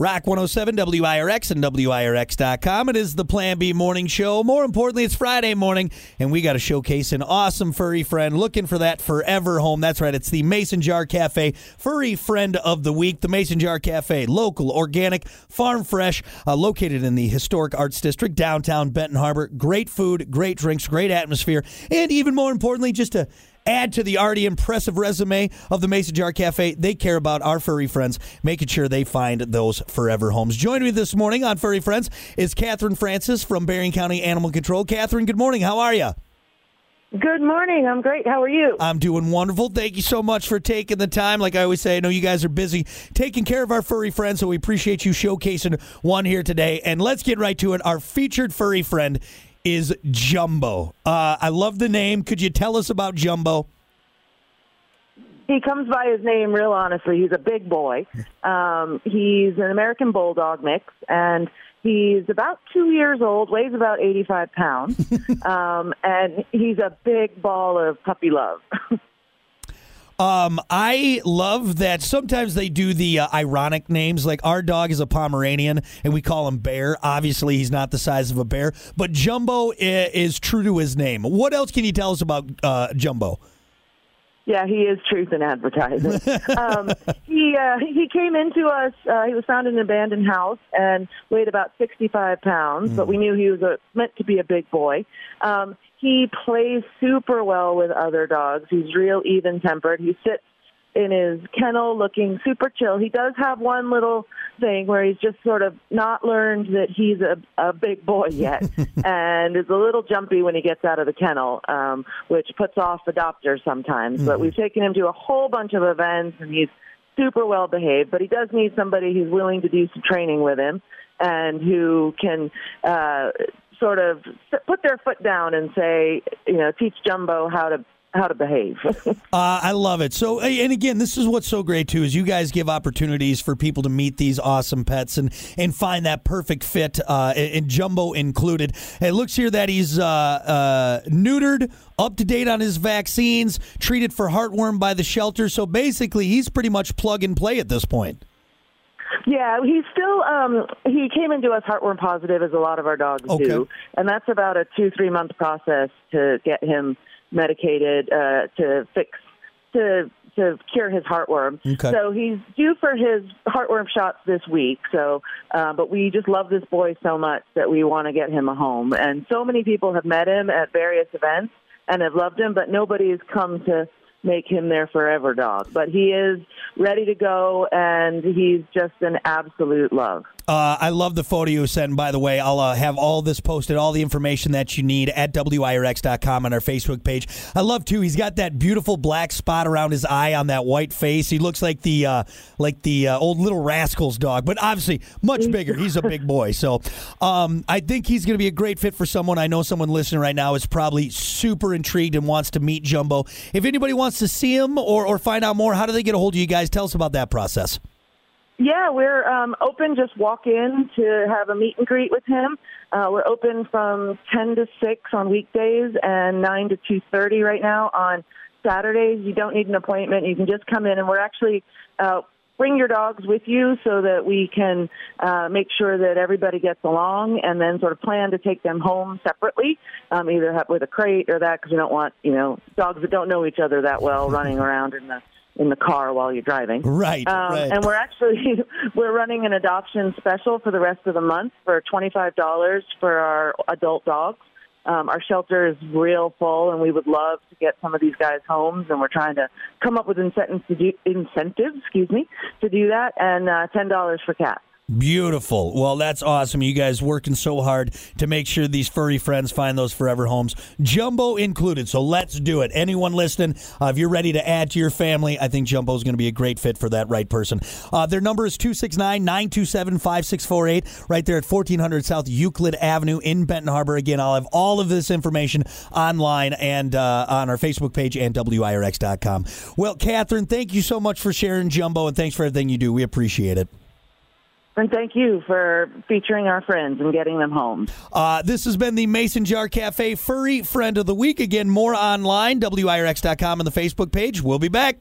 Rock 107 WIRX and WIRX.com. It is the Plan B morning show. More importantly, it's Friday morning, and we got to showcase an awesome furry friend looking for that forever home. That's right, it's the Mason Jar Cafe Furry Friend of the Week. The Mason Jar Cafe, local, organic, farm fresh, uh, located in the historic Arts District, downtown Benton Harbor. Great food, great drinks, great atmosphere, and even more importantly, just a add to the already impressive resume of the Mason Jar Cafe. They care about our furry friends, making sure they find those forever homes. Joining me this morning on Furry Friends is Catherine Francis from Berrien County Animal Control. Catherine, good morning. How are you? Good morning. I'm great. How are you? I'm doing wonderful. Thank you so much for taking the time. Like I always say, I know you guys are busy taking care of our furry friends, so we appreciate you showcasing one here today. And let's get right to it. Our featured furry friend is Jumbo. Uh, I love the name. Could you tell us about Jumbo? He comes by his name real honestly. He's a big boy. Um, he's an American Bulldog mix, and he's about two years old, weighs about 85 pounds, um, and he's a big ball of puppy love. Um, I love that sometimes they do the uh, ironic names. Like our dog is a Pomeranian, and we call him Bear. Obviously, he's not the size of a bear, but Jumbo is, is true to his name. What else can you tell us about uh, Jumbo? Yeah, he is truth in advertising. um, he uh, he came into us. Uh, he was found in an abandoned house and weighed about sixty five pounds, but we knew he was a, meant to be a big boy. Um, he plays super well with other dogs. He's real even tempered. He sits in his kennel looking super chill. He does have one little thing where he's just sort of not learned that he's a, a big boy yet and is a little jumpy when he gets out of the kennel, um, which puts off adopters sometimes. But we've taken him to a whole bunch of events and he's super well behaved, but he does need somebody who's willing to do some training with him and who can uh, sort of put their foot down and say, you know, teach Jumbo how to how to behave. Uh, I love it. So, and again, this is what's so great too is you guys give opportunities for people to meet these awesome pets and and find that perfect fit, uh, and Jumbo included. It looks here that he's uh, uh, neutered, up to date on his vaccines, treated for heartworm by the shelter. So basically, he's pretty much plug and play at this point. Yeah, he's still. Um, he came into us heartworm positive, as a lot of our dogs Okay. do, and that's about a two three month process to get him medicated uh, to fix to to cure his heartworm. Okay. So he's due for his heartworm shots this week. So, uh, but we just love this boy so much that we want to get him a home. And so many people have met him at various events and have loved him, but nobody has come to make him their forever dog. But he is ready to go, and he's just an absolute love. Uh, I love the photo you sent. By the way, I'll uh, have all this posted, all the information that you need at WIRX.com on our Facebook page. I love too. He's got that beautiful black spot around his eye on that white face. He looks like the uh, like the uh, old Little Rascals dog, but obviously much bigger. He's a big boy, so um, I think he's going to be a great fit for someone. I know someone listening right now is probably super intrigued and wants to meet Jumbo. If anybody wants to see him or or find out more, how do they get a hold of you guys? Tell us about that process. Yeah, we're um, open. Just walk in to have a meet and greet with him. Uh, we're open from 10 to 6 on weekdays and 9 to 2.30 right now on Saturdays. You don't need an appointment. You can just come in, and we're actually uh, bring your dogs with you so that we can uh, make sure that everybody gets along and then sort of plan to take them home separately, um, either with a crate or that because we don't want, you know, dogs that don't know each other that well running around in the in the car while you're driving. Right, Um, right. And we're actually we're running an adoption special for the rest of the month for twenty five dollars for our adult dogs. Um, our shelter is real full, and we would love to get some of these guys homes. And we're trying to come up with incentives to do, incentives, excuse me, to do that, and uh, ten dollars for cats. Beautiful. Well, that's awesome. You guys working so hard to make sure these furry friends find those forever homes, Jumbo included. So let's do it. Anyone listening, uh, if you're ready to add to your family, I think Jumbo is going to be a great fit for that right person. Uh, their number is 269 927 5648, right there at 1400 South Euclid Avenue in Benton Harbor. Again, I'll have all of this information online and uh, on our Facebook page and WIRX.com. Well, Catherine, thank you so much for sharing Jumbo and thanks for everything you do. We appreciate it. And thank you for featuring our friends and getting them home. Uh, this has been the Mason Jar Cafe Furry Friend of the Week. Again, more online, WIRX.com and the Facebook page. We'll be back.